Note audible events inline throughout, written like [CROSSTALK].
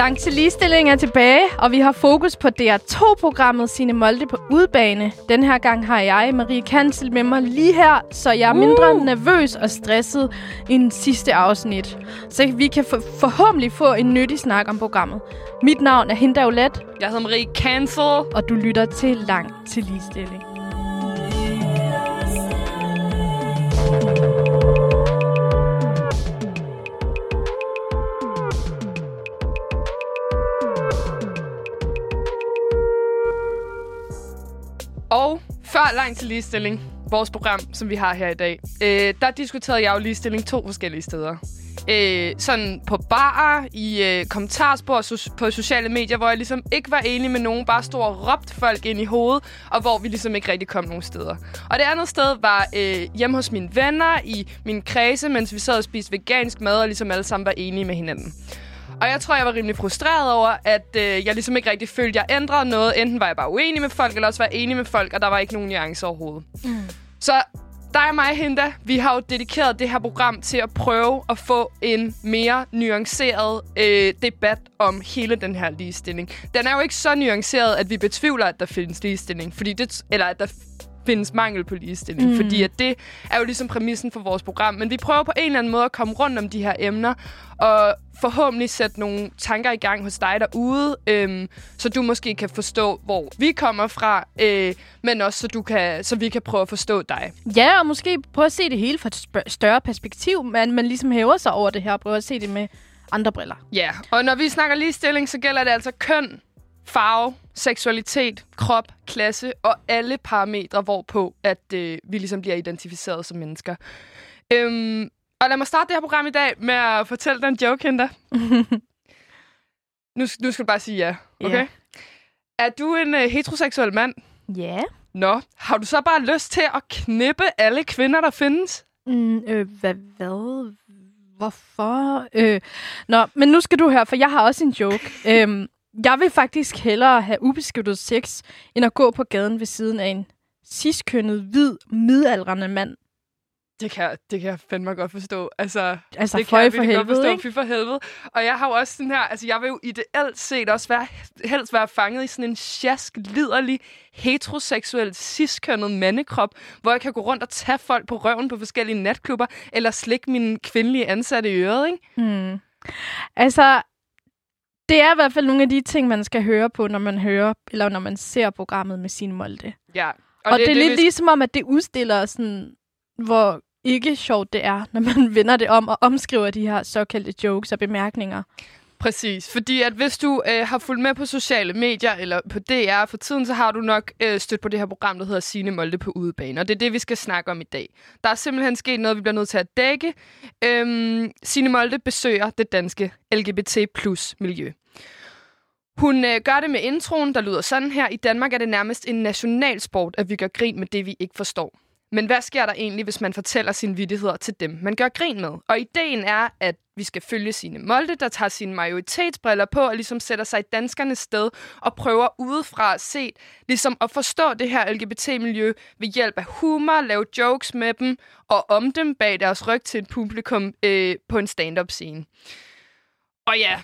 Langt til ligestilling er tilbage, og vi har fokus på DR2-programmet Sine Molde på udbane. Den her gang har jeg, Marie Kansel, med mig lige her, så jeg er mindre uh. nervøs og stresset end sidste afsnit. Så vi kan for- forhåbentlig få en nyttig snak om programmet. Mit navn er Hinda Olet. Jeg hedder Marie Cancel. Og du lytter til Langt til ligestilling. Og før Langt til ligestilling, vores program, som vi har her i dag, øh, der diskuterede jeg jo ligestilling to forskellige steder. Øh, sådan på barer, i øh, kommentarspor so- på sociale medier, hvor jeg ligesom ikke var enig med nogen, bare stod og råbte folk ind i hovedet, og hvor vi ligesom ikke rigtig kom nogen steder. Og det andet sted var øh, hjemme hos mine venner, i min kredse, mens vi sad og spiste vegansk mad, og ligesom alle sammen var enige med hinanden. Og jeg tror, jeg var rimelig frustreret over, at øh, jeg ligesom ikke rigtig følte, at jeg ændrede noget. Enten var jeg bare uenig med folk, eller også var jeg enig med folk, og der var ikke nogen nuancer overhovedet. Mm. Så dig og mig, Hinda, vi har jo dedikeret det her program til at prøve at få en mere nuanceret øh, debat om hele den her ligestilling. Den er jo ikke så nuanceret, at vi betvivler, at der findes ligestilling, fordi det, eller at der findes mangel på ligestilling, mm. fordi at det er jo ligesom præmissen for vores program. Men vi prøver på en eller anden måde at komme rundt om de her emner, og forhåbentlig sætte nogle tanker i gang hos dig derude, øhm, så du måske kan forstå, hvor vi kommer fra, øh, men også så, du kan, så vi kan prøve at forstå dig. Ja, og måske prøve at se det hele fra et større perspektiv, men man ligesom hæver sig over det her, og prøver at se det med andre briller. Ja, og når vi snakker ligestilling, så gælder det altså køn, farve, seksualitet, krop, klasse og alle parametre, hvorpå at øh, vi ligesom bliver identificeret som mennesker. Øhm, og lad mig starte det her program i dag med at fortælle dig en joke, Hinda. [LAUGHS] nu, nu skal du bare sige ja, okay? Yeah. Er du en uh, heteroseksuel mand? Ja. Yeah. Nå, har du så bare lyst til at knippe alle kvinder, der findes? Mm, øh, hvad? hvad? Hvorfor? Øh, nå, men nu skal du høre, for jeg har også en joke. [LAUGHS] øhm, jeg vil faktisk hellere have ubeskyttet sex, end at gå på gaden ved siden af en ciskønnet, hvid, midaldrende mand. Det kan, det kan jeg fandme godt forstå. Altså, altså det kan jeg for helvede, godt forstå. Ikke? Fy for helvede. Og jeg har jo også sådan her, altså jeg vil jo ideelt set også være, helst være fanget i sådan en sjask, liderlig, heteroseksuel, ciskønnet mandekrop, hvor jeg kan gå rundt og tage folk på røven på forskellige natklubber, eller slikke mine kvindelige ansatte i øret, ikke? Hmm. Altså, det er i hvert fald nogle af de ting, man skal høre på, når man hører, eller når man ser programmet med sin Molde. Ja. Og, og det, det er det, lidt vi... ligesom om, at det udstiller sådan, hvor ikke sjovt det er, når man [LAUGHS] vender det om og omskriver de her såkaldte jokes og bemærkninger. Præcis, fordi at hvis du øh, har fulgt med på sociale medier eller på DR for tiden, så har du nok øh, stødt på det her program, der hedder Sine Molde på udebane. Og det er det, vi skal snakke om i dag. Der er simpelthen sket noget, vi bliver nødt til at dække. Øhm, Sine Molde besøger det danske LGBT plus miljø. Hun øh, gør det med introen, der lyder sådan her. I Danmark er det nærmest en nationalsport, at vi gør grin med det, vi ikke forstår. Men hvad sker der egentlig, hvis man fortæller sine vidtigheder til dem, man gør grin med? Og ideen er, at vi skal følge sine Molde, der tager sine majoritetsbriller på og ligesom sætter sig i danskernes sted og prøver udefra at se, ligesom at forstå det her LGBT-miljø ved hjælp af humor, lave jokes med dem og om dem bag deres ryg til et publikum øh, på en stand-up-scene. Og ja,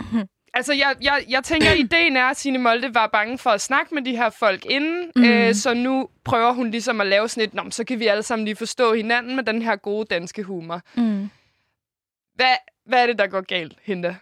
mhm. Altså, jeg, jeg, jeg tænker, at [CLEARS THROAT] ideen er, at Signe Molde var bange for at snakke med de her folk inden, mm. øh, så nu prøver hun ligesom at lave sådan et, Nå, så kan vi alle sammen lige forstå hinanden med den her gode danske humor. Mm. Hvad, hvad er det, der går galt, Hinda?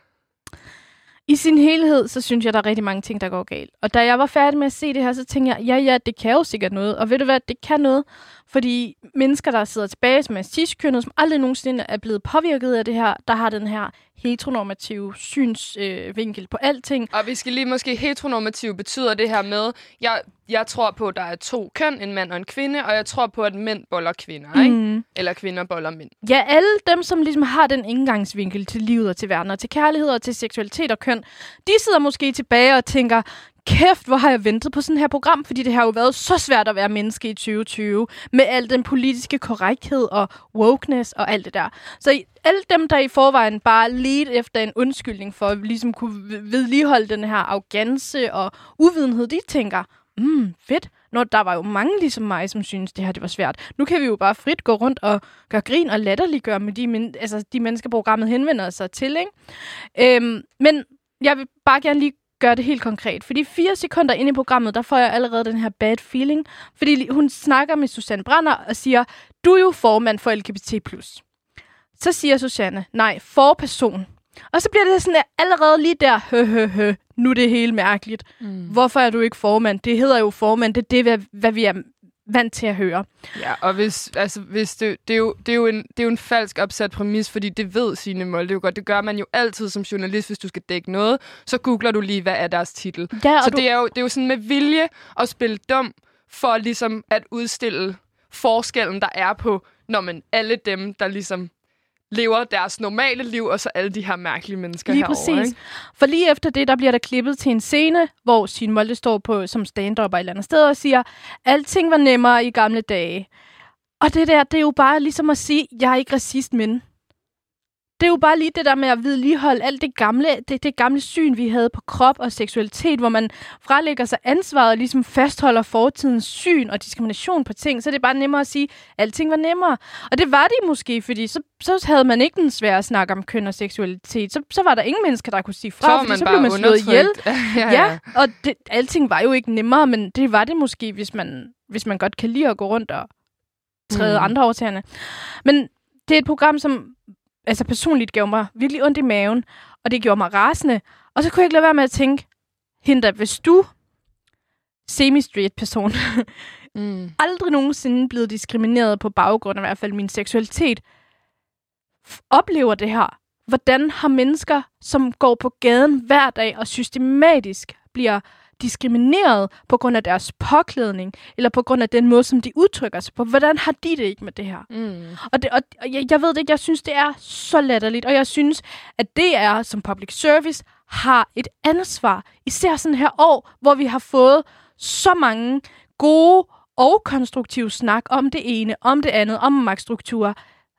I sin helhed, så synes jeg, der er rigtig mange ting, der går galt. Og da jeg var færdig med at se det her, så tænkte jeg, ja, ja, det kan jo sikkert noget. Og ved du hvad, det kan noget, fordi mennesker, der sidder tilbage som er ciskønnet, som aldrig nogensinde er blevet påvirket af det her, der har den her heteronormative synsvinkel øh, på alting. Og vi skal lige måske heteronormativ betyder det her med, jeg, jeg tror på, at der er to køn, en mand og en kvinde, og jeg tror på, at mænd boller kvinder, mm. ikke? Eller kvinder boller mænd. Ja, alle dem, som ligesom har den indgangsvinkel til livet og til verden og til kærlighed og til seksualitet og køn, de sidder måske tilbage og tænker, kæft, hvor har jeg ventet på sådan her program, fordi det har jo været så svært at være menneske i 2020, med al den politiske korrekthed og wokeness og alt det der. Så alle dem, der i forvejen bare ledte efter en undskyldning for at ligesom kunne vedligeholde den her arrogance og uvidenhed, de tænker, mm, fedt, når der var jo mange ligesom mig, som synes det her det var svært. Nu kan vi jo bare frit gå rundt og gøre grin og latterliggøre med de, men, altså, de mennesker, programmet henvender sig til. Ikke? Øhm, men jeg vil bare gerne lige gøre det helt konkret. Fordi fire sekunder ind i programmet, der får jeg allerede den her bad feeling. Fordi hun snakker med Susanne Brander og siger, du er jo formand for LGBT+. Så siger Susanne, nej, for person. Og så bliver det sådan allerede lige der, hø, hø, hø, nu er det helt mærkeligt. Mm. Hvorfor er du ikke formand? Det hedder jo formand, det er det, hvad, hvad vi er vant til at høre. Ja, og hvis, altså, hvis det, det, er jo, det, er jo en, det er jo en falsk opsat præmis, fordi det ved sine mål. Det er jo godt. Det gør man jo altid som journalist, hvis du skal dække noget. Så googler du lige, hvad er deres titel. Ja, så du... det, er jo, det er jo sådan med vilje at spille dum, for ligesom at udstille forskellen, der er på, når man alle dem, der ligesom lever deres normale liv, og så alle de her mærkelige mennesker lige herovre. Præcis. Ikke? For lige efter det, der bliver der klippet til en scene, hvor Signe Molde står på som stand-up et eller andet sted og siger, alting var nemmere i gamle dage. Og det der, det er jo bare ligesom at sige, jeg er ikke racist, men det er jo bare lige det der med at vedligeholde alt det gamle, det, det gamle syn, vi havde på krop og seksualitet, hvor man frelægger sig ansvaret og ligesom fastholder fortidens syn og diskrimination på ting, så det er bare nemmere at sige, at alting var nemmere. Og det var det måske, fordi så, så havde man ikke den svære snak om køn og seksualitet. Så, så var der ingen mennesker, der kunne sige fra, så, fordi man så blev man slået ihjel. [LAUGHS] ja, ja, og det, alting var jo ikke nemmere, men det var det måske, hvis man, hvis man godt kan lide at gå rundt og træde mm. andre årtagerne. Men det er et program, som altså personligt gav mig virkelig ondt i maven, og det gjorde mig rasende. Og så kunne jeg ikke lade være med at tænke, Hinda, hvis du, semi-straight person, mm. [LAUGHS] aldrig nogensinde blevet diskrimineret på baggrund af i hvert fald min seksualitet, oplever det her. Hvordan har mennesker, som går på gaden hver dag og systematisk bliver diskrimineret på grund af deres påklædning, eller på grund af den måde, som de udtrykker sig på. Hvordan har de det ikke med det her? Mm. Og, det, og, og jeg, jeg ved det ikke, jeg synes, det er så latterligt, og jeg synes, at det er som public service har et ansvar, især sådan her år, hvor vi har fået så mange gode og konstruktive snak om det ene, om det andet, om magtstrukturer.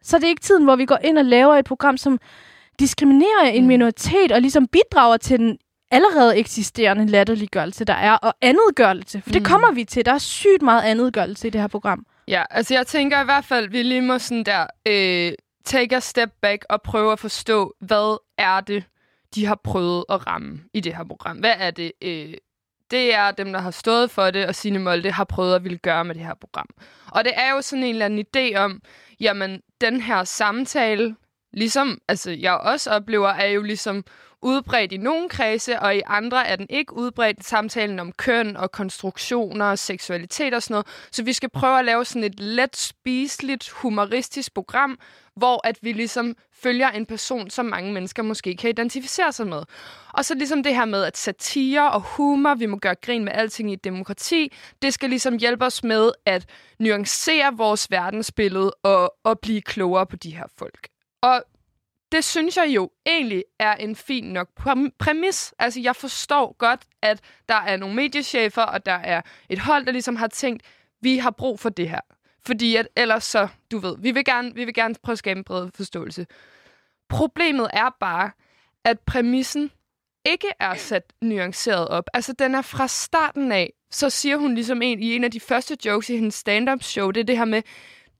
Så det er ikke tiden, hvor vi går ind og laver et program, som diskriminerer en mm. minoritet og ligesom bidrager til den allerede eksisterende latterliggørelse, der er, og andetgørelse. For mm. det kommer vi til. Der er sygt meget andetgørelse i det her program. Ja, altså jeg tænker i hvert fald, at vi lige må sådan der øh, take a step back og prøve at forstå, hvad er det, de har prøvet at ramme i det her program. Hvad er det, øh, det er dem, der har stået for det, og Signe Molde har prøvet at ville gøre med det her program. Og det er jo sådan en eller anden idé om, jamen, den her samtale, ligesom altså, jeg også oplever, er jo ligesom udbredt i nogle kredse, og i andre er den ikke udbredt samtalen om køn og konstruktioner og seksualitet og sådan noget. Så vi skal prøve at lave sådan et let spiseligt, humoristisk program, hvor at vi ligesom følger en person, som mange mennesker måske kan identificere sig med. Og så ligesom det her med, at satire og humor, vi må gøre grin med alting i et demokrati, det skal ligesom hjælpe os med at nuancere vores verdensbillede og, og blive klogere på de her folk. Og det synes jeg jo egentlig er en fin nok præmis. Altså, jeg forstår godt, at der er nogle mediechefer, og der er et hold, der ligesom har tænkt, vi har brug for det her. Fordi at ellers så, du ved, vi vil gerne, vi vil gerne prøve at skabe en bred forståelse. Problemet er bare, at præmissen ikke er sat nuanceret op. Altså, den er fra starten af, så siger hun ligesom en i en af de første jokes i hendes stand-up show, det er det her med,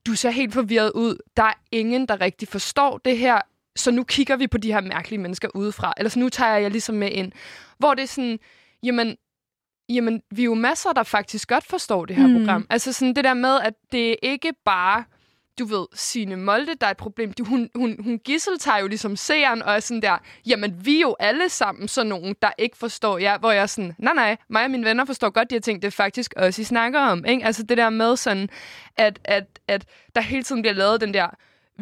du ser helt forvirret ud. Der er ingen, der rigtig forstår det her så nu kigger vi på de her mærkelige mennesker udefra. Eller så nu tager jeg ligesom med ind. Hvor det er sådan, jamen, jamen vi er jo masser, der faktisk godt forstår det her mm. program. Altså sådan det der med, at det ikke bare du ved, sine Molde, der er et problem. Du, hun, hun, hun gissel tager jo ligesom seeren og er sådan der, jamen vi er jo alle sammen sådan nogen, der ikke forstår jer, hvor jeg er sådan, nej nej, mig og mine venner forstår godt de her ting, det er faktisk også, I snakker om. Ikke? Altså det der med sådan, at, at, at der hele tiden bliver lavet den der,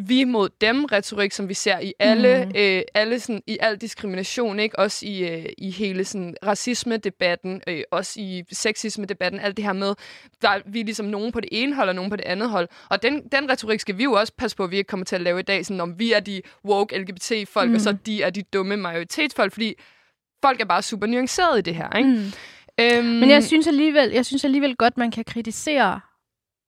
vi mod dem retorik, som vi ser i alle, mm. øh, alle sådan, i al diskrimination, ikke? Også i, øh, i hele sådan racisme-debatten, øh, også i sexisme-debatten, alt det her med, der er vi ligesom nogen på det ene hold, og nogen på det andet hold. Og den, den retorik skal vi jo også passe på, at vi ikke kommer til at lave i dag, sådan om vi er de woke LGBT-folk, mm. og så de er de dumme majoritetsfolk, fordi folk er bare super nuancerede i det her, ikke? Mm. Øhm, Men jeg synes alligevel, jeg synes alligevel godt, man kan kritisere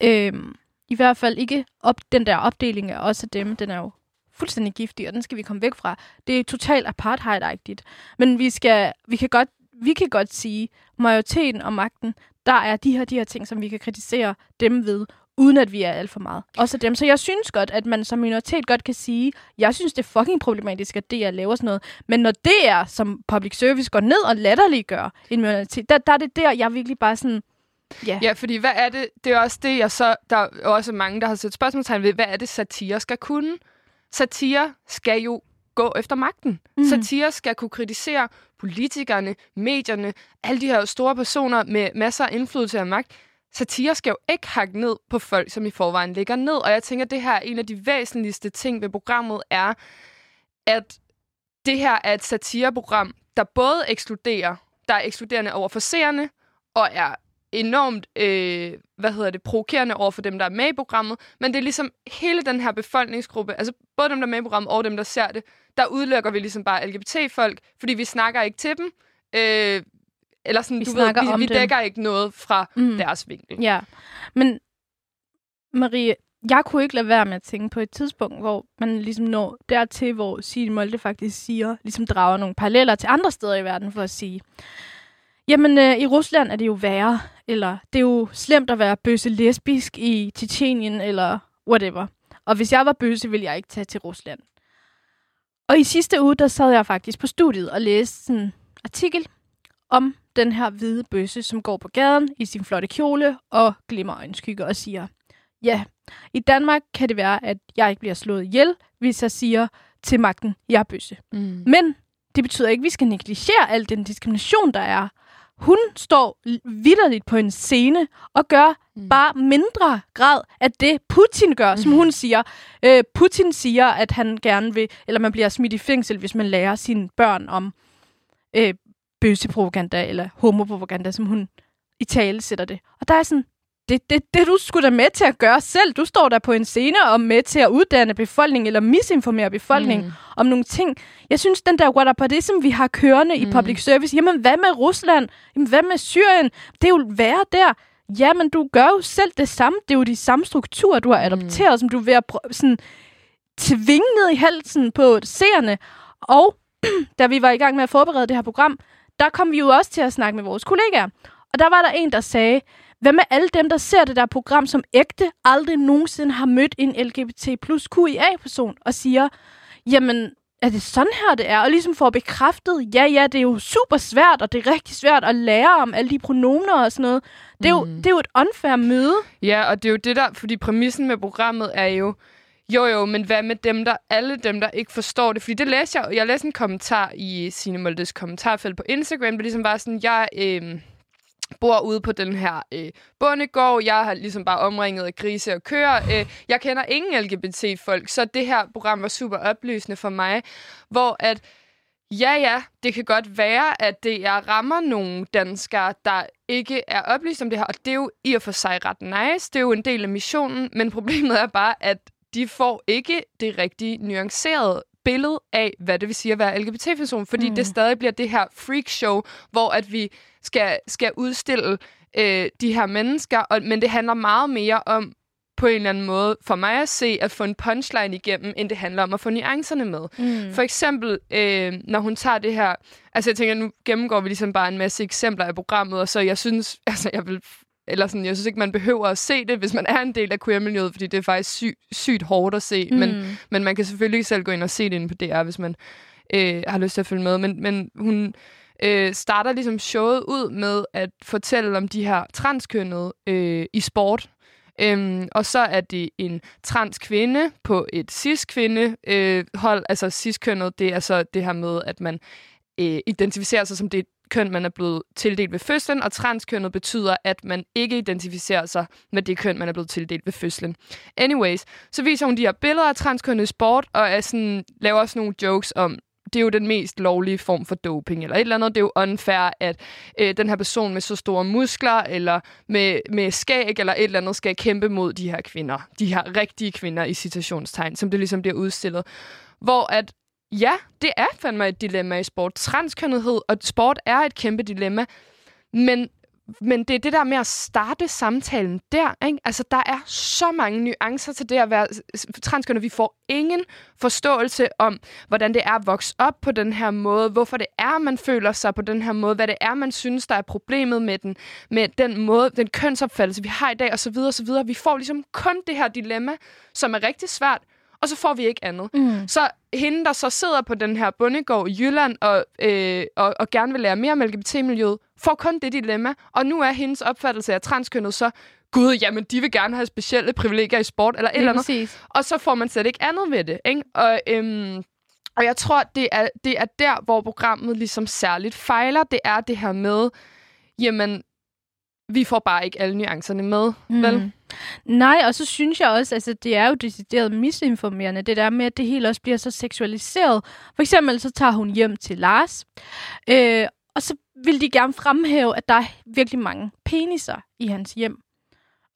øhm, i hvert fald ikke op, den der opdeling af os og dem, den er jo fuldstændig giftig, og den skal vi komme væk fra. Det er totalt apartheid-agtigt. Men vi, skal, vi, kan godt, vi kan godt sige, majoriteten og magten, der er de her, de her ting, som vi kan kritisere dem ved, uden at vi er alt for meget. Også dem. Så jeg synes godt, at man som minoritet godt kan sige, jeg synes, det er fucking problematisk, at DR laver sådan noget. Men når det er, som public service går ned og latterliggør en minoritet, der, der er det der, jeg virkelig bare sådan, Ja. ja, fordi hvad er det? Det er også det, jeg så... Der er også mange, der har sat spørgsmålstegn ved, hvad er det, satire skal kunne? Satire skal jo gå efter magten. Mm. Satire skal kunne kritisere politikerne, medierne, alle de her store personer med masser af indflydelse og magt. Satire skal jo ikke hakke ned på folk, som i forvejen ligger ned. Og jeg tænker, at det her er en af de væsentligste ting ved programmet, er, at det her er et satireprogram, der både ekskluderer, der er ekskluderende over for seerne, og er enormt, øh, hvad hedder det, provokerende over for dem, der er med i programmet, men det er ligesom hele den her befolkningsgruppe, altså både dem, der er med i programmet og dem, der ser det, der udelukker vi ligesom bare LGBT-folk, fordi vi snakker ikke til dem, øh, eller sådan, Vi du ved, vi, vi dem. dækker ikke noget fra mm. deres vinkel. Ja, men Marie, jeg kunne ikke lade være med at tænke på et tidspunkt, hvor man ligesom når dertil, hvor Signe Molde faktisk siger, ligesom drager nogle paralleller til andre steder i verden for at sige, jamen øh, i Rusland er det jo værre, eller det er jo slemt at være bøsse lesbisk i Tjetjenien, eller whatever. Og hvis jeg var bøsse, ville jeg ikke tage til Rusland. Og i sidste uge, der sad jeg faktisk på studiet og læste en artikel om den her hvide bøsse, som går på gaden i sin flotte kjole og glimmer øjenskygge og siger, ja, i Danmark kan det være, at jeg ikke bliver slået ihjel, hvis jeg siger til magten, jeg er bøsse. Mm. Men det betyder ikke, at vi skal negligere al den diskrimination, der er. Hun står vidderligt på en scene og gør mm. bare mindre grad af det, Putin gør, som hun siger. Øh, Putin siger, at han gerne vil, eller man bliver smidt i fængsel, hvis man lærer sine børn om øh, bøsepropaganda eller homopropaganda, som hun i tale sætter det. Og der er sådan, det, det, det du skulle da med til at gøre selv. Du står der på en scene og med til at uddanne befolkningen eller misinformere befolkningen mm. om nogle ting. Jeg synes, den der whataboutism, vi har kørende mm. i public service, jamen hvad med Rusland? Jamen hvad med Syrien? Det er jo værre der. Jamen, du gør jo selv det samme. Det er jo de samme strukturer, du har adopteret, mm. som du er ved at prø- sådan, tvinge ned i halsen på seerne. Og [CLEARS THROAT] da vi var i gang med at forberede det her program, der kom vi jo også til at snakke med vores kollegaer. Og der var der en, der sagde, hvad med alle dem, der ser det der program som ægte, aldrig nogensinde har mødt en LGBT plus QIA-person, og siger, jamen, er det sådan her, det er? Og ligesom får bekræftet, ja, ja, det er jo super svært, og det er rigtig svært at lære om alle de pronomer og sådan noget. Det er, jo, Mm. det er jo et unfair møde. Ja, og det er jo det der, fordi præmissen med programmet er jo, jo jo, men hvad med dem der, alle dem, der ikke forstår det? Fordi det læste jeg, jeg læste en kommentar i Signe Moldes kommentarfelt på Instagram, der ligesom var sådan, jeg øh, bor ude på den her øh, bondegård, jeg har ligesom bare omringet af grise og køer, øh, jeg kender ingen LGBT-folk, så det her program var super oplysende for mig, hvor at Ja, ja, det kan godt være, at det er rammer nogle danskere, der ikke er oplyst om det her, og det er jo i og for sig ret nice. Det er jo en del af missionen, men problemet er bare, at de får ikke det rigtige nuancerede billede af, hvad det vil sige at være LGBT-person, fordi mm. det stadig bliver det her freakshow, hvor at vi skal, skal udstille øh, de her mennesker, og, men det handler meget mere om, på en eller anden måde, for mig at se, at få en punchline igennem, end det handler om at få nuancerne med. Mm. For eksempel, øh, når hun tager det her... Altså, jeg tænker, nu gennemgår vi ligesom bare en masse eksempler af programmet, og så jeg synes, [LAUGHS] altså, jeg vil... Eller sådan, jeg synes ikke, man behøver at se det, hvis man er en del af queer-miljøet, fordi det er faktisk sy- sygt hårdt at se. Mm. Men, men man kan selvfølgelig selv gå ind og se det inde på DR, hvis man øh, har lyst til at følge med. Men, men hun øh, starter ligesom showet ud med at fortælle om de her transkønnede øh, i sport. Øhm, og så er det en trans kvinde på et cis-kvinde øh, hold. Altså cis-kønnet, det er så det her med, at man øh, identificerer sig som det køn, man er blevet tildelt ved fødslen, og transkønnet betyder, at man ikke identificerer sig med det køn, man er blevet tildelt ved fødslen. Anyways, så viser hun de her billeder af transkønnet i sport, og er sådan, laver også nogle jokes om, det er jo den mest lovlige form for doping, eller et eller andet. Det er jo unfair, at øh, den her person med så store muskler, eller med, med skæg, eller et eller andet, skal kæmpe mod de her kvinder. De her rigtige kvinder i citationstegn, som det ligesom bliver udstillet. Hvor at, ja, det er fandme et dilemma i sport. Transkønnethed og sport er et kæmpe dilemma. Men men det er det der med at starte samtalen der. Ikke? Altså, der er så mange nuancer til det at være transkønnet. Vi får ingen forståelse om, hvordan det er at vokse op på den her måde, hvorfor det er, man føler sig på den her måde, hvad det er, man synes, der er problemet med den, med den måde, den kønsopfattelse, vi har i dag, osv. osv. Vi får ligesom kun det her dilemma, som er rigtig svært, og så får vi ikke andet. Mm. Så hende, der så sidder på den her bundegård i Jylland og, øh, og, og gerne vil lære mere om LGBT-miljøet, får kun det dilemma. Og nu er hendes opfattelse af transkønnet så, gud, jamen de vil gerne have specielle privilegier i sport, eller et eller andet. Præcis. Og så får man slet ikke andet ved det. Ikke? Og, øhm, og jeg tror, det er, det er der, hvor programmet ligesom særligt fejler. Det er det her med, jamen, vi får bare ikke alle nuancerne med, mm. vel? Nej, og så synes jeg også, altså det er jo decideret misinformerende, det der med, at det hele også bliver så seksualiseret. For eksempel så tager hun hjem til Lars, øh, og så vil de gerne fremhæve, at der er virkelig mange peniser i hans hjem.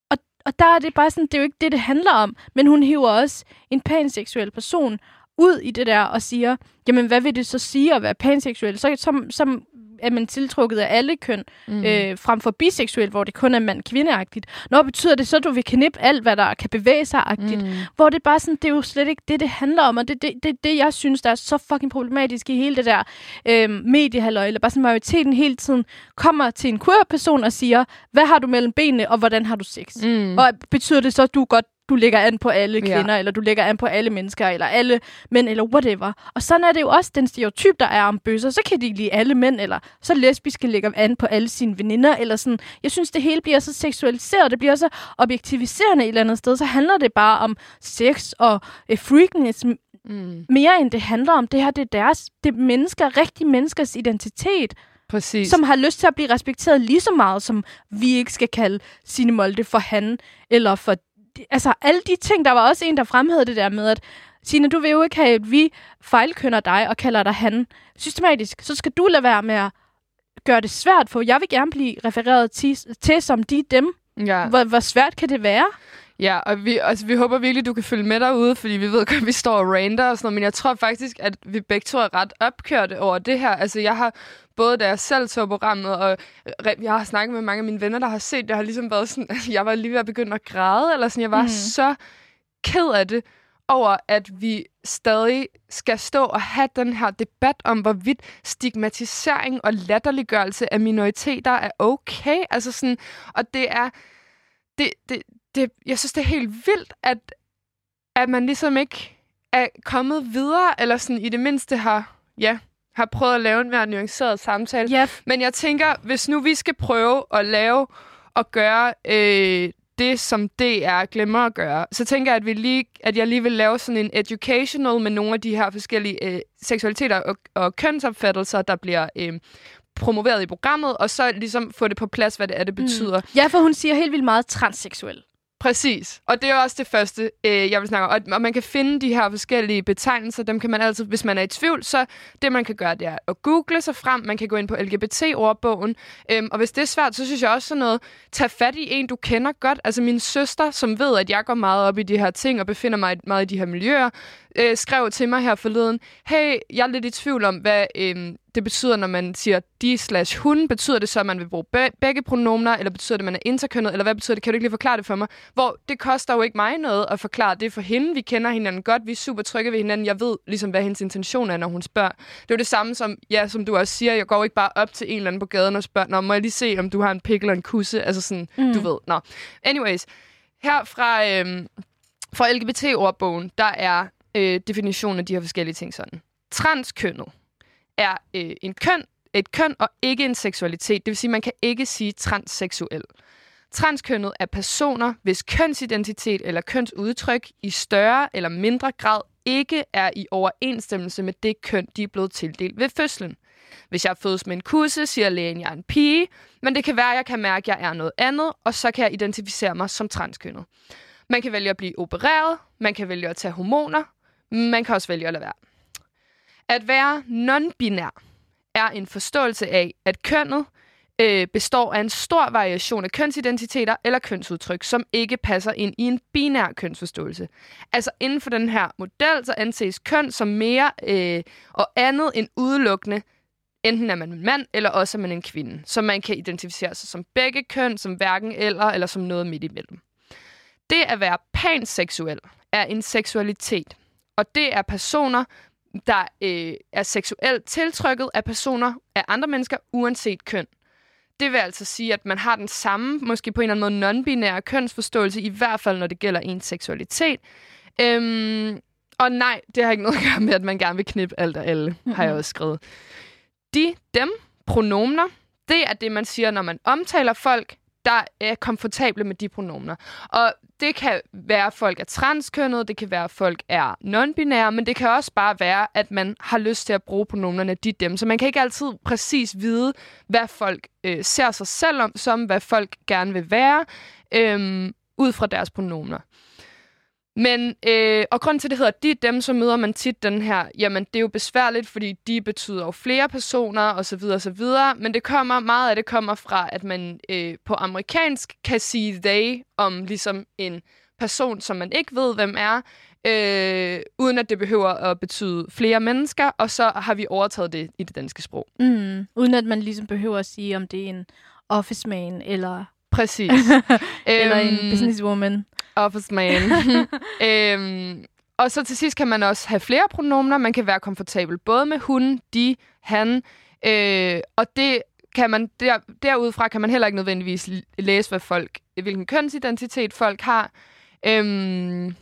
Og, og der er det bare sådan, det er jo ikke det, det handler om. Men hun hiver også en panseksuel person ud i det der og siger, jamen hvad vil det så sige at være panseksuel? Så som, som er man tiltrukket af alle køn, mm. øh, frem for biseksuel, hvor det kun er mand-kvindeagtigt. Når betyder det så, at du vil knippe alt, hvad der kan bevæge sig-agtigt? Mm. Hvor det bare sådan, det er jo slet ikke det, det handler om, og det er det, det, det, jeg synes, der er så fucking problematisk i hele det der øh, mediehalløj, eller bare sådan majoriteten hele tiden kommer til en queer-person og siger, hvad har du mellem benene, og hvordan har du sex? Mm. Og betyder det så, at du godt du lægger an på alle kvinder, ja. eller du lægger an på alle mennesker, eller alle mænd, eller whatever. Og sådan er det jo også den stereotyp, der er om bøsser. Så kan de lide alle mænd, eller så lesbiske lægger an på alle sine veninder, eller sådan. Jeg synes, det hele bliver så seksualiseret, det bliver så objektiviserende et eller andet sted. Så handler det bare om sex og uh, freakness, mm. mere end det handler om. Det her, det er deres, det er mennesker, rigtige menneskers identitet. Præcis. Som har lyst til at blive respekteret lige så meget, som vi ikke skal kalde Signe Molde for han, eller for altså alle de ting, der var også en, der fremhævede det der med, at Signe, du vil jo ikke have, at vi fejlkønner dig og kalder dig han systematisk. Så skal du lade være med at gøre det svært, for jeg vil gerne blive refereret til, til som de dem. Ja. Hvor, hvor svært kan det være? Ja, og vi, altså, vi håber virkelig, du kan følge med derude, fordi vi ved godt, at vi står og rander og sådan noget, men jeg tror faktisk, at vi begge to er ret opkørte over det her. Altså, jeg har både da jeg selv så programmet, og jeg har snakket med mange af mine venner, der har set det, har ligesom været sådan, at [LAUGHS] jeg var lige ved at begynde at græde, eller sådan, jeg var mm. så ked af det, over at vi stadig skal stå og have den her debat om, hvorvidt stigmatisering og latterliggørelse af minoriteter er okay. Altså sådan, og det er, det, det, det, jeg synes, det er helt vildt, at, at man ligesom ikke er kommet videre, eller sådan i det mindste har, ja, har prøvet at lave en mere nuanceret samtale. Yep. Men jeg tænker, hvis nu vi skal prøve at lave og gøre øh, det, som det er glemmer at gøre, så tænker jeg, at, vi lige, at jeg lige vil lave sådan en educational med nogle af de her forskellige øh, seksualiteter og, og kønsopfattelser, der bliver øh, promoveret i programmet, og så ligesom få det på plads, hvad det er, det mm. betyder. Mm. Ja, for hun siger helt vildt meget transseksuel. Præcis. Og det er også det første, øh, jeg vil snakke om. Og man kan finde de her forskellige betegnelser. Dem kan man altid, hvis man er i tvivl, så det man kan gøre, det er at google sig frem. Man kan gå ind på LGBT-ordbogen. Øhm, og hvis det er svært, så synes jeg også sådan noget, tag fat i en, du kender godt. Altså min søster, som ved, at jeg går meget op i de her ting og befinder mig meget i de her miljøer, øh, skrev til mig her forleden, hey, jeg er lidt i tvivl om, hvad øh, det betyder, når man siger de slash hun. Betyder det så, at man vil bruge be- begge pronomener, eller betyder det, at man er interkønnet, eller hvad betyder det? Kan du ikke lige forklare det for mig? Hvor det koster jo ikke mig noget at forklare det for hende. Vi kender hinanden godt, vi er super trygge ved hinanden. Jeg ved ligesom, hvad hendes intention er, når hun spørger. Det er jo det samme som, ja, som du også siger, jeg går ikke bare op til en eller anden på gaden og spørger, Nå, må jeg lige se, om du har en pikkel og en kusse? Altså sådan, mm. du ved. Nå. Anyways, her fra, øh, fra LGBT-ordbogen, der er øh, definitionen af de her forskellige ting sådan. Transkønnet er øh, en køn, et køn og ikke en seksualitet. Det vil sige, man kan ikke sige transseksuel. Transkønnet er personer, hvis kønsidentitet eller kønsudtryk i større eller mindre grad ikke er i overensstemmelse med det køn, de er blevet tildelt ved fødslen. Hvis jeg fødes med en kusse, siger lægen, jeg er en pige, men det kan være, at jeg kan mærke, at jeg er noget andet, og så kan jeg identificere mig som transkønnet. Man kan vælge at blive opereret, man kan vælge at tage hormoner, man kan også vælge at lade være. At være non-binær er en forståelse af, at kønnet øh, består af en stor variation af kønsidentiteter eller kønsudtryk, som ikke passer ind i en binær kønsforståelse. Altså inden for den her model, så anses køn som mere øh, og andet end udelukkende enten er man en mand, eller også er man en kvinde. Så man kan identificere sig som begge køn, som hverken eller, eller som noget midt imellem. Det at være panseksuel er en seksualitet. Og det er personer, der øh, er seksuelt tiltrykket af personer af andre mennesker, uanset køn. Det vil altså sige, at man har den samme, måske på en eller anden måde non-binære kønsforståelse, i hvert fald når det gælder ens seksualitet. Øhm, og nej, det har ikke noget at gøre med, at man gerne vil knippe alt og alle, mm-hmm. har jeg også skrevet. De, dem, pronomner, det er det, man siger, når man omtaler folk, der er komfortable med de pronomner. Og det kan være, at folk er transkønnet, det kan være, at folk er non-binære, men det kan også bare være, at man har lyst til at bruge pronomnerne de dem. Så man kan ikke altid præcis vide, hvad folk øh, ser sig selv om, som hvad folk gerne vil være, øh, ud fra deres pronomner. Men, øh, og grund til, det hedder de, dem, så møder man tit den her, jamen det er jo besværligt, fordi de betyder jo flere personer, og så videre, og så videre. Men det kommer, meget af det kommer fra, at man øh, på amerikansk kan sige they om ligesom en person, som man ikke ved, hvem er, øh, uden at det behøver at betyde flere mennesker, og så har vi overtaget det i det danske sprog. Mm, uden at man ligesom behøver at sige, om det er en office man, eller Præcis. [LAUGHS] eller en Øhm, businesswoman. Office man. [LAUGHS] øhm, og så til sidst kan man også have flere pronomner. Man kan være komfortabel både med hun, de, han. Øh, og det kan man der, derudfra kan man heller ikke nødvendigvis læse, hvad folk, hvilken kønsidentitet folk har. Øhm,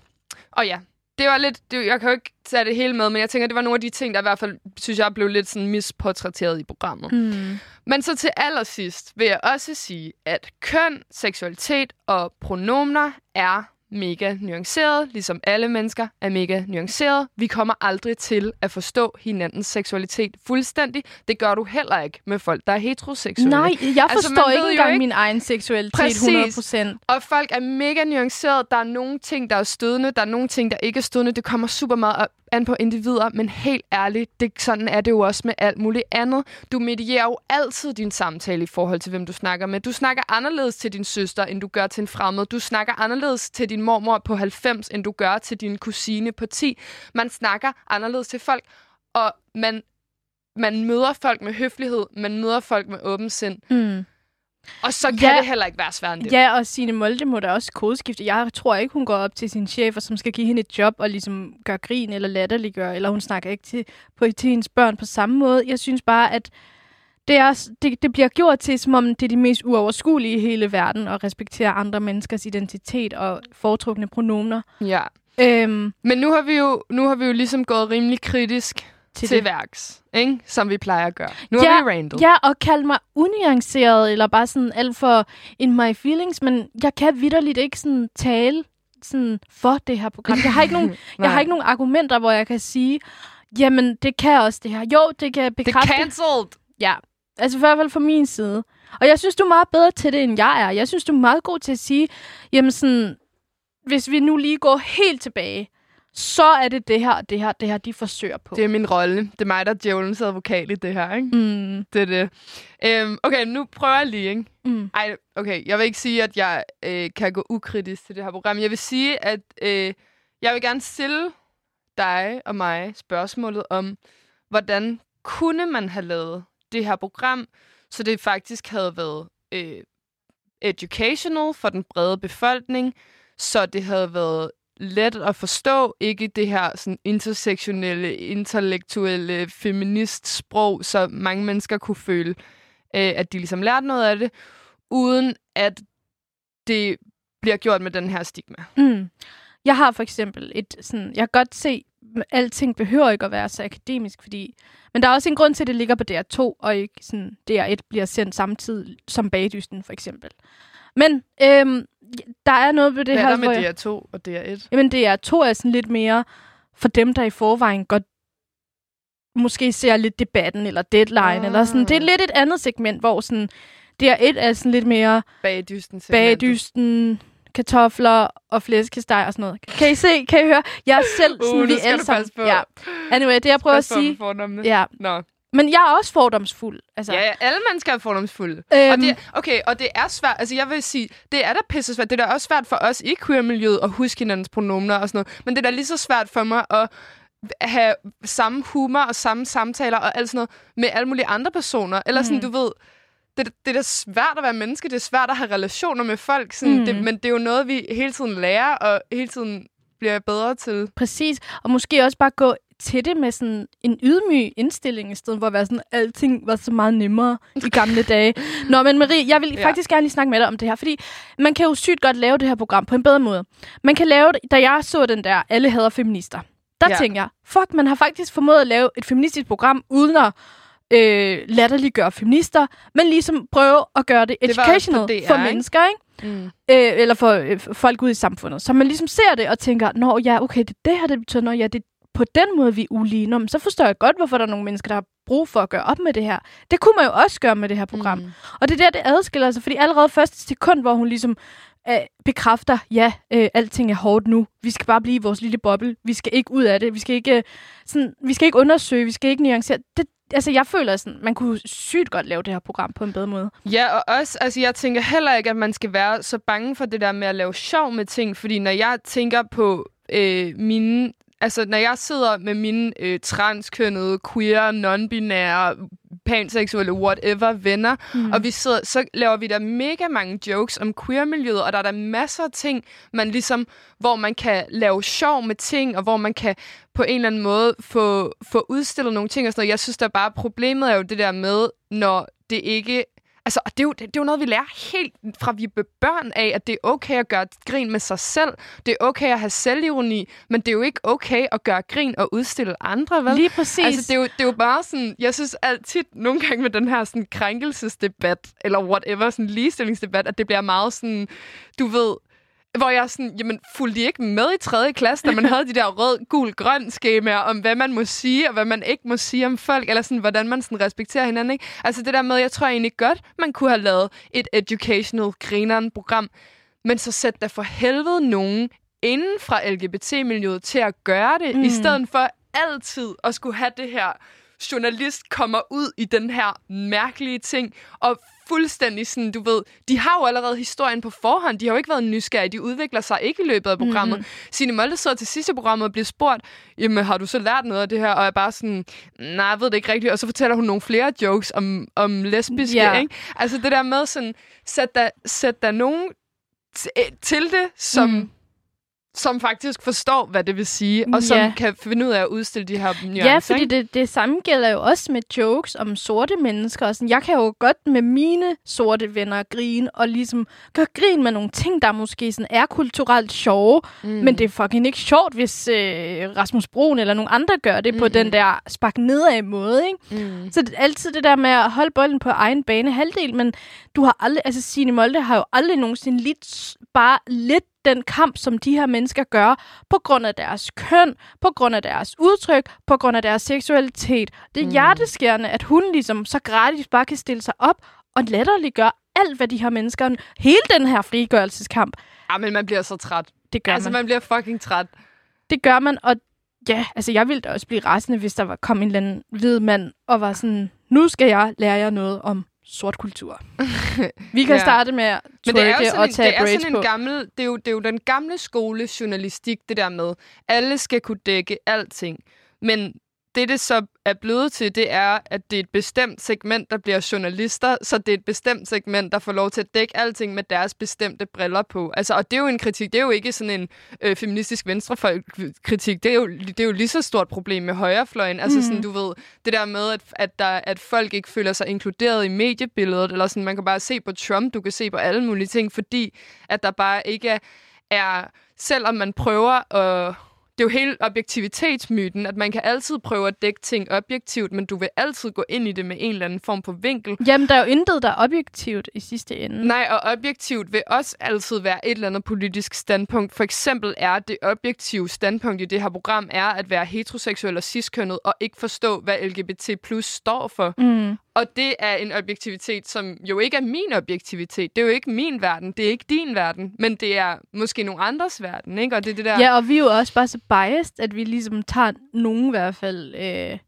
og ja, det var lidt, det, jeg kan jo ikke tage det hele med, men jeg tænker, det var nogle af de ting, der i hvert fald, synes jeg, blev lidt sådan misportrætteret i programmet. Mm. Men så til allersidst vil jeg også sige, at køn, seksualitet og pronomner er mega nuanceret, ligesom alle mennesker er mega nuanceret. Vi kommer aldrig til at forstå hinandens seksualitet fuldstændig. Det gør du heller ikke med folk, der er heteroseksuelle. Nej, jeg Altså, forstår ikke engang ikke- min egen seksualitet Præcis. 100%. Og folk er mega nuanceret. Der er nogle ting, der er stødende. Der er nogle ting, der ikke er stødende. Det kommer super meget an på individer. Men helt ærligt, det, sådan er det jo også med alt muligt andet. Du medierer jo altid din samtale i forhold til, hvem du snakker med. Du snakker anderledes til din søster, end du gør til en fremmed. Du snakker anderledes til din mormor på 90, end du gør til din kusine på 10. Man snakker anderledes til folk. Og man, man møder folk med høflighed. Man møder folk med åben sind. Mm. Og så kan Ja. det heller ikke være sværere end det. Ja, og Signe Molde må da også kodeskifte. Jeg tror ikke, hun går op til sin chef, og som skal give hende et job og ligesom gøre grin eller latterliggøre, eller hun snakker ikke til, på, til hendes børn på samme måde. Jeg synes bare, at det, er, det, det bliver gjort til, som om det er de mest uoverskuelige i hele verden, at respektere andre menneskers identitet og foretrukne pronomer. Ja. Øhm, Men nu har vi jo, nu har vi jo ligesom gået rimelig kritisk til til, det. værks, ikke? som vi plejer at gøre. Nu Ja, har vi randet. Ja, og kalde mig unuanceret, eller bare sådan alt for in my feelings, men jeg kan vidderligt ikke sådan tale sådan for det her program. Jeg har ikke nogen, [LAUGHS] jeg har ikke nogen argumenter, hvor jeg kan sige, jamen, det kan også det her. Jo, det kan Det bekræfte. er cancelled. Ja, altså i hvert fald fra min side. Og jeg synes, du er meget bedre til det, end jeg er. Jeg synes, du er meget god til at sige, jamen sådan, hvis vi nu lige går helt tilbage, så er det det her, det her, det her, de forsøger på. Det er min rolle. Det er mig, der er djævelens advokat i det her, ikke? Mm, Det er det. Øhm, okay, nu prøver jeg lige, ikke? mm. Ej, okay. Jeg vil ikke sige, at jeg øh, kan gå ukritisk til det her program. Jeg vil sige, at øh, jeg vil gerne stille dig og mig spørgsmålet om, hvordan kunne man have lavet det her program, så det faktisk havde været øh, educational for den brede befolkning, så det havde været let at forstå, ikke det her sådan intersektionelle, intellektuelle feministsprog, så mange mennesker kunne føle, øh, at de ligesom lærte noget af det, uden at det bliver gjort med den her stigma. Mm. Jeg har for eksempel et sådan, jeg kan godt se, at alting behøver ikke at være så akademisk, fordi, men der er også en grund til, at det ligger på DR2, og ikke sådan, DR1 bliver sendt samtidig som bagdysten, for eksempel. Men øhm, der er noget ved det Hvad er her, der med hvor jeg, DR2 og DR1? jamen DR2 er sådan lidt mere for dem, der i forvejen godt måske ser lidt debatten, eller deadline, ah. eller sådan. Det er Ah. lidt et andet segment, hvor sådan, DR1 er sådan lidt mere Bagdysten. bagdysten, kartofler og flæskesteg og sådan noget. Kan I se? Kan I høre? Jeg er selv Uh, sådan, nu vi på. Ja. Anyway, det jeg prøver at sige. Ja. Nå. Men jeg er også fordomsfuld. Altså, Ja, ja, alle mennesker er fordomsfulde. Øhm. Og det, okay, og det er svært. Altså, jeg vil sige, det er da pisse svært. Det er da også svært for os i queer-miljøet at huske hinandens pronomner og sådan noget. Men det er da lige så svært for mig at have samme humor og samme samtaler og alt sådan noget med alle mulige andre personer. Eller sådan, Mm. du ved, det, det er da svært at være menneske. Det er svært at have relationer med folk. Sådan, Mm. det, men det er jo noget, vi hele tiden lærer og hele tiden bliver bedre til. Præcis. Og måske også bare gå til det med sådan en ydmyg indstilling, i stedet for at være sådan, alting var så meget nemmere i gamle dage. [LAUGHS] Nå, men Marie, jeg vil Ja. faktisk gerne lige snakke med dig om det her, fordi man kan jo sygt godt lave det her program på en bedre måde. Man kan lave det, da jeg så den der Alle hader feminister, der Ja. tænker jeg, fuck, man har faktisk formået at lave et feministisk program, uden at øh, latterliggøre feminister, men ligesom prøve at gøre det Det educational DR, for mennesker, ikke? Mm. øh, eller for øh, folk ude i samfundet. Så man ligesom ser det og tænker, nå ja, okay, det er det her, det betyder, nå ja, det er på den måde, vi er ulige. Nå, men så forstår jeg godt, hvorfor der er nogle mennesker, der har brug for at gøre op med det her. Det kunne man jo også gøre med det her program. Mm. Og det er der, det adskiller sig, fordi allerede første sekund, hvor hun ligesom øh, bekræfter, ja, øh, alting er hårdt nu. Vi skal bare blive i vores lille boble. Vi skal ikke ud af det. Vi skal ikke, øh, sådan, vi skal ikke undersøge. Vi skal ikke nuancere. Det, altså, jeg føler sådan, man kunne sygt godt lave det her program på en bedre måde. Ja, og også, altså jeg tænker heller ikke, at man skal være så bange for det der med at lave sjov med ting, fordi når jeg tænker på øh, mine, altså når jeg sidder med mine øh, transkønnede, queer, non-binære, panseksuelle, whatever venner, mm. og vi sidder, så laver vi der mega mange jokes om queer-miljøet, og der er der masser af ting, man ligesom, hvor man kan lave sjov med ting, og hvor man kan på en eller anden måde få, få udstillet nogle ting og sådan noget. Jeg synes, der bare problemet er jo det der med, når det ikke Altså, og det er, jo, det, er jo noget, vi lærer helt fra vi er børn af, at det er okay at gøre grin med sig selv. Det er okay at have selvironi, men det er jo ikke okay at gøre grin og udstille andre, vel? Lige præcis. Altså, det er, jo, det er jo bare sådan, jeg synes altid, nogle gange med den her sådan krænkelsesdebat, eller whatever, sådan ligestillingsdebat, at det bliver meget sådan, du ved, hvor jeg sådan, jamen, fulgte de ikke med i 3. klasse, da man [LAUGHS] havde de der rød, gul, grøn skemaer om, hvad man må sige, og hvad man ikke må sige om folk, eller sådan, hvordan man sådan respekterer hinanden, ikke? Altså det der med, jeg tror egentlig godt, man kunne have lavet et educational, grineren program, men så sæt da for helvede nogen inden fra LGBT-miljøet til at gøre det, mm. i stedet for altid at skulle have det her journalist kommer ud i den her mærkelige ting, og fuldstændig sådan, du ved, de har jo allerede historien på forhånd, de har jo ikke været nysgerrige, de udvikler sig ikke i løbet af programmet. Mm. Signe Molde sidder til sidste programmet og bliver spurgt, jamen har du så lært noget af det her? Og er bare sådan, nej, jeg ved det ikke rigtigt. Og så fortæller hun nogle flere jokes om, om lesbiske, Ja. ikke? Altså det der med sådan, sæt der, sæt der nogen til det, som... Mm. Mm som faktisk forstår, hvad det vil sige, og som Ja. kan finde ud af at udstille de her nuancer. Ja, fordi det, det samme gælder jo også med jokes om sorte mennesker. Og sådan, jeg kan jo godt med mine sorte venner grine, og ligesom gøre grin med nogle ting, der måske sådan er kulturelt sjove. Mm. Men det er fucking ikke sjovt, hvis øh, Rasmus Broen eller nogen andre gør det mm. på den der spak nedad måde, ikke? Mm. Så det altid det der med at holde bolden på egen bane halvdel, men du har aldrig, altså Signe Molde har jo aldrig nogensinde lidt, bare lidt den kamp, som de her mennesker gør, på grund af deres køn, på grund af deres udtryk, på grund af deres seksualitet. Det er Mm. hjerteskærende, at hun ligesom så gratis bare kan stille sig op og latterliggøre alt, hvad de her mennesker, hele den her frigørelseskamp, Ah, men man bliver så træt. det gør altså, man. man bliver fucking træt. Det gør man, og ja, altså jeg ville da også blive rasende, hvis der var, kom en eller anden hvid mand og var sådan, nu skal jeg lære jer noget om sort kultur. Vi kan Ja. starte med at Men det er jo sådan, og en, tage det er sådan på. en gammel, det er, jo, det er jo den gamle skole journalistik, det der med, alle skal kunne dække alting. Men det, det så er blevet til, det er, at det er et bestemt segment, der bliver journalister, så det er et bestemt segment, der får lov til at dække alting med deres bestemte briller på. Altså, og det er jo en kritik, det er jo ikke sådan en øh, feministisk venstrefolk-kritik, det er, jo, det er jo lige så stort problem med højrefløjen. Altså Mhm. sådan, du ved, det der med, at, at, der, at folk ikke føler sig inkluderet i mediebilledet, eller sådan, man kan bare se på Trump, du kan se på alle mulige ting, fordi at der bare ikke er, er selvom man prøver at det er jo hele objektivitetsmyten, at man kan altid prøve at dække ting objektivt, men du vil altid gå ind i det med en eller anden form for vinkel. Jamen, der er jo intet, der er objektivt i sidste ende. Nej, og objektivt vil også altid være et eller andet politisk standpunkt. For eksempel er det objektive standpunkt i det her program er at være heteroseksuel og ciskønnet og ikke forstå, hvad LGBT plus står for. Mm. Og det er en objektivitet, som jo ikke er min objektivitet. Det er jo ikke min verden. Det er ikke din verden. Men det er måske nogle andres verden, ikke? Og det er det der... Ja, og vi er jo også bare så biased, at vi ligesom tager nogen i hvert fald... Øh,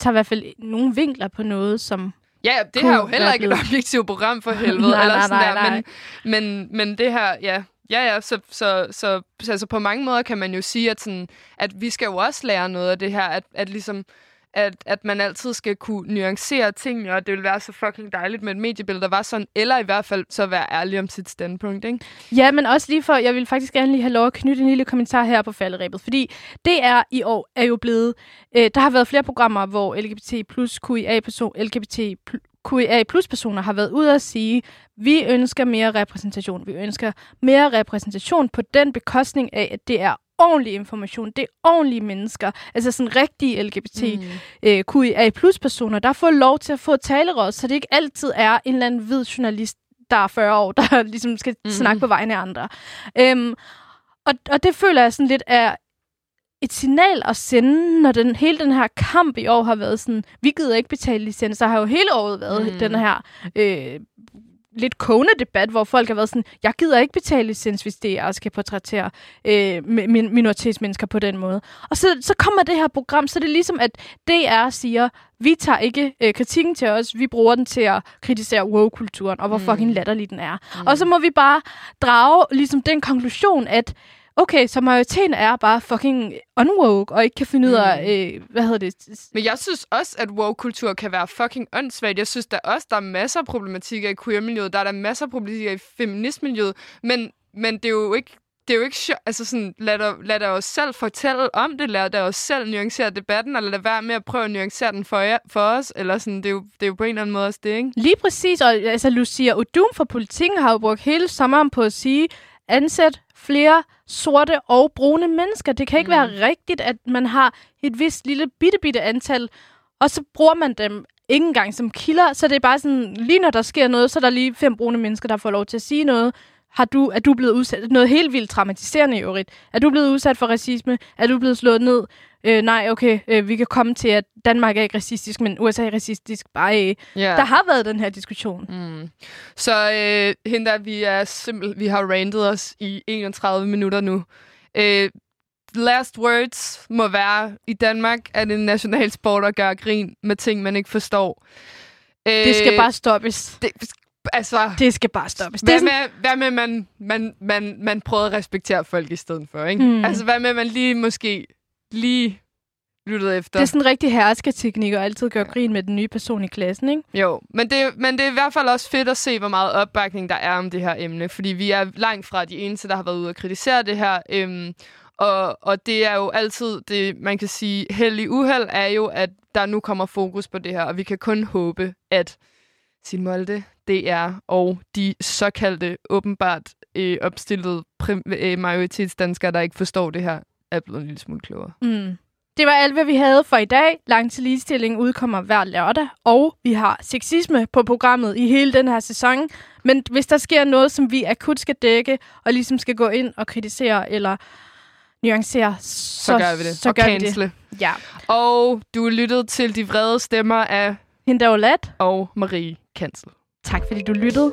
tager i hvert fald nogle vinkler på noget, som... Ja, det her er jo heller ikke et objektivt program for [LAUGHS] helvede. Nej, eller nej, sådan nej, der. Men, men, men det her, ja, Ja, ja, så, så, så, så altså på mange måder kan man jo sige, at, sådan, at vi skal jo også lære noget af det her, at, at ligesom at, at man altid skal kunne nuancere tingene, og det vil være så fucking dejligt med et mediebillede, der var sådan, eller i hvert fald så være ærlig om sit standpunkt, ikke? Ja, men også lige for, jeg vil faktisk gerne lige have lov at knytte en lille kommentar her på falderæbet, fordi det er i år er jo blevet, øh, der har været flere programmer, hvor LGBT plus QIA-person, LGBT QIA plus personer har været ude at sige, vi ønsker mere repræsentation. Vi ønsker mere repræsentation på den bekostning af, at det er ordentlig information. Det er ordentlige mennesker. Altså sådan rigtige LGBT mm. øh, plus personer, der får lov til at få taleråd, så det ikke altid er en eller anden hvid journalist, der er 40 år, [LAUGHS] der ligesom skal mm. snakke på vegne af andre. Øhm, og, og det føler jeg sådan lidt er et signal at sende, når den, hele den her kamp i år har været sådan, vi gider ikke betale licens, så har jo hele året været mm. den her øh, lidt kogende debat, hvor folk har været sådan, jeg gider ikke betale licens, hvis det er, skal portrættere øh, min minoritetsmennesker på den måde. Og så, så kommer det her program, så det er ligesom, at DR siger, vi tager ikke øh, kritikken til os, vi bruger den til at kritisere woke-kulturen, og hvor mm. fucking latterlig den er. Mm. Og så må vi bare drage ligesom den konklusion, at okay, så majoriteten er bare fucking unwoke, og ikke kan finde ud af, mm. øh, hvad hedder det? Men jeg synes også, at woke-kultur kan være fucking åndssvagt. Jeg synes der også, der er masser af problematikker i queer-miljøet, der er der masser af problematikker i feministmiljøet, men, men det er jo ikke det er jo ikke altså sådan, lad dig, lad dig os selv fortælle om det, lad dig os selv nuancere debatten, og lad dig være med at prøve at nuancere den for, jer, for os, eller sådan, det er, jo, det er jo på en eller anden måde også det, ikke? Lige præcis, og altså Lucia Udum fra politikken har jo brugt hele sommeren på at sige, ansæt flere sorte og brune mennesker. Det kan ikke mm. være rigtigt, at man har et vist lille bitte, bitte antal, og så bruger man dem ikke engang som kilder, så det er bare sådan, lige når der sker noget, så er der lige fem brune mennesker, der får lov til at sige noget. Har du, er du blevet udsat, noget helt vildt traumatiserende i øvrigt, er du blevet udsat for racisme? Er du blevet slået ned? Øh, nej, okay, øh, vi kan komme til, at Danmark er ikke racistisk, men USA er racistisk. Bare, øh, yeah. Der har været den her diskussion. Mm. Så øh, hende vi er simpel, vi har randet os i 31 minutter nu. Øh, last words må være, i Danmark er det en national sport at gøre grin med ting, man ikke forstår. Øh, det skal bare stoppes. Det, altså, det skal bare stoppes. Hvad, med, hvad med, man, man, man, man prøver at respektere folk i stedet for, ikke? Mm. Altså, hvad med, man lige måske lige lyttet efter. Det er sådan en rigtig hersketeknik at altid gøre grin med den nye person i klassen, ikke? Jo, men det, men det er i hvert fald også fedt at se, hvor meget opbakning der er om det her emne, fordi vi er langt fra de eneste, der har været ude og kritisere det her. Øhm, og, og det er jo altid, det man kan sige, held i uheld er jo, at der nu kommer fokus på det her, og vi kan kun håbe, at Sin Molde, DR og de såkaldte åbenbart øh, opstillede øh, majoritetsdanskere, der ikke forstår det her, er blevet en lille smule klogere. Mm. Det var alt, hvad vi havde for i dag. Lang til ligestilling udkommer hver lørdag, og vi har sexisme på programmet i hele den her sæson. Men hvis der sker noget, som vi akut skal dække, og ligesom skal gå ind og kritisere eller nuancere, så, så gør vi det. Så og gør cancele. vi det. Ja. Og du lyttede til de vrede stemmer af Hinda Olat og Marie Kansel. Tak fordi du lyttede.